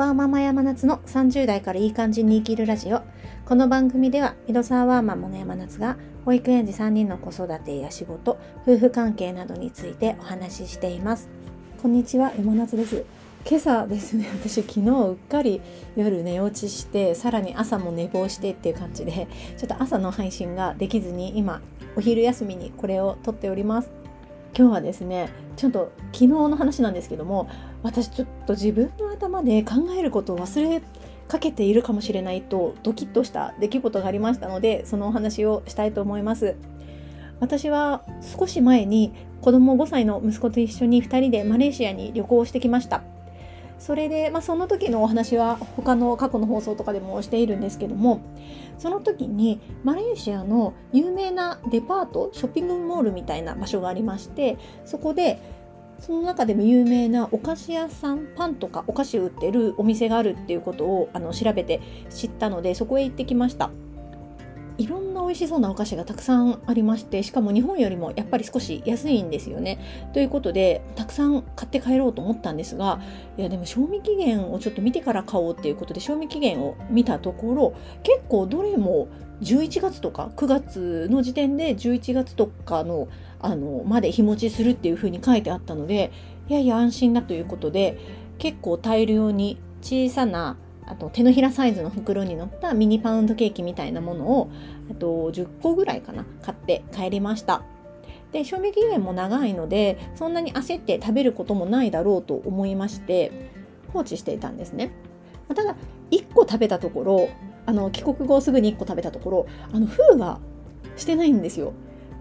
ワーママ山夏の30代からいい感じに生きるラジオ。この番組では、ミドサワーママの山夏が、保育園児3人の子育てや仕事、夫婦関係などについてお話ししています。こんにちは、山夏です。今朝ですね、私昨日うっかり夜寝落ちして、さらに朝も寝坊してっていう感じで、ちょっと朝の配信ができずに、今、お昼休みにこれを撮っております。今日はですねちょっと昨日の話なんですけども私ちょっと自分の頭で考えることを忘れかけているかもしれないとドキッとした出来事がありましたのでそのお話をしたいと思います。私は少し前に子供5歳の息子と一緒に2人でマレーシアに旅行してきました。それで、まあ、その時のお話は他の過去の放送とかでもしているんですけどもその時にマレーシアの有名なデパートショッピングモールみたいな場所がありましてそこでその中でも有名なお菓子屋さんパンとかお菓子を売ってるお店があるっていうことをあの調べて知ったのでそこへ行ってきました。いろん美味しそうなお菓子がたくさんありましてしかも日本よりもやっぱり少し安いんですよね。ということでたくさん買って帰ろうと思ったんですがいやでも賞味期限をちょっと見てから買おうっていうことで賞味期限を見たところ結構どれも11月とか9月の時点で11月とかのあのまで日持ちするっていうふうに書いてあったのでいやいや安心だということで結構大量に小さなあと手のひらサイズの袋に乗ったミニパウンドケーキみたいなものをあと10個ぐらいかな買って帰りました。で賞味期限も長いのでそんなに焦って食べることもないだろうと思いまして放置していたんですね。ただ1個食べたところあの帰国後すぐに1個食べたところあの封がしてないんですよ。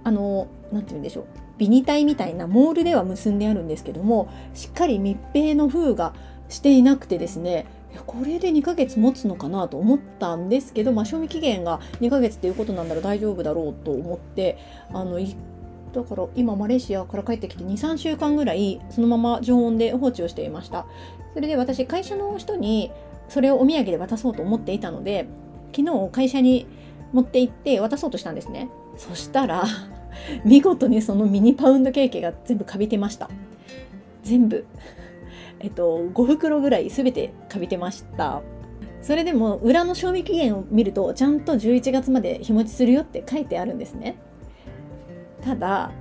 あの何て言うんでしょう。ビニタイみたいなモールでは結んであるんですけどもしっかり密閉の封がしていなくてですねこれで2ヶ月持つのかなと思ったんですけど、まあ、賞味期限が2ヶ月っていうことなんなら大丈夫だろうと思ってあのだから今マレーシアから帰ってきて23週間ぐらいそのまま常温で放置をしていました。それで私会社の人にそれをお土産で渡そうと思っていたので昨日会社に持って行って渡そうとしたんですね。そしたら 見事にそのミニパウンドケーキが全部かびてました。全部。えっと、5袋ぐらい全てかびてました。それでも裏の賞味期限を見るとちゃんと11月まで日持ちするよって書いてあるんですね。ただ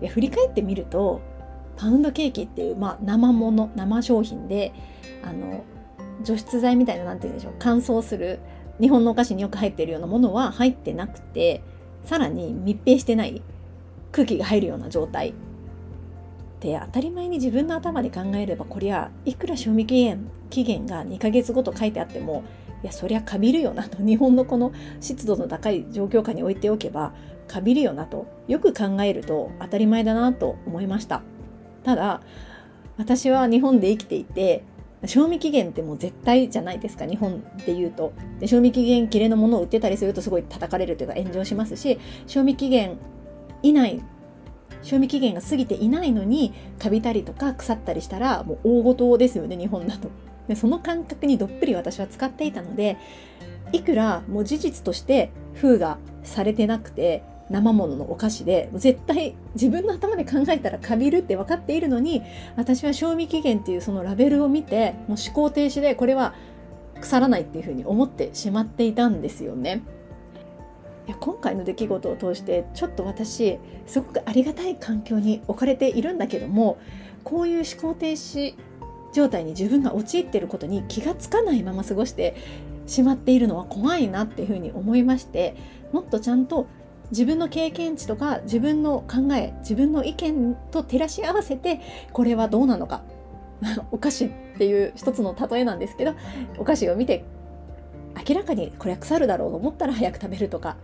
いや振り返ってみるとパウンドケーキっていう、まあ、生もの生商品であの除湿剤みたいな何て言うんでしょう乾燥する日本のお菓子によく入ってるようなものは入ってなくてさらに密閉してない空気が入るような状態って当たり前に自分の頭で考えればこりゃいくら賞味期限期限が2ヶ月後と書いてあってもいやそりゃかびるよなと。日本のこの湿度の高い状況下に置いておけばかびるよなと。よく考えると当たり前だなと思いました。ただ私は日本で生きていて賞味期限ってもう絶対じゃないですか日本で言うと。で賞味期限切れのものを売ってたりするとすごい叩かれるというか炎上しますし賞味期限以内賞味期限が過ぎていないのにカビたりとか腐ったりしたらもう大事ですよね日本だとでその感覚にどっぷり私は使っていたのでいくらもう事実として封がされてなくて生もののお菓子で絶対自分の頭で考えたらカビるって分かっているのに私は賞味期限っていうそのラベルを見てもう思考停止でこれは腐らないっていうふうに思ってしまっていたんですよね。いや今回の出来事を通してちょっと私すごくありがたい環境に置かれているんだけどもこういう思考停止状態に自分が陥っていることに気がつかないまま過ごしてしまっているのは怖いなっていうふうに思いましてもっとちゃんと自分の経験値とか自分の考え自分の意見と照らし合わせてこれはどうなのか。お菓子っていう一つの例えなんですけどお菓子を見て明らかにこれは腐るだろうと思ったら早く食べるとか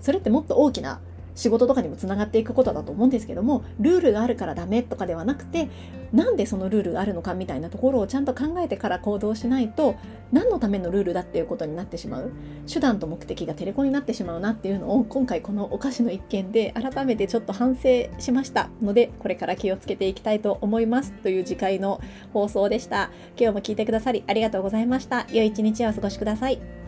それってもっと大きな仕事とかにもつながっていくことだと思うんですけどもルールがあるからダメとかではなくてなんでそのルールがあるのかみたいなところをちゃんと考えてから行動しないと何のためのルールだっていうことになってしまう。手段と目的がテレコになってしまうなっていうのを今回このお菓子の一件で改めてちょっと反省しましたのでこれから気をつけていきたいと思いますという次回の放送でした。今日も聞いてくださりありがとうございました。良い一日をお過ごしください。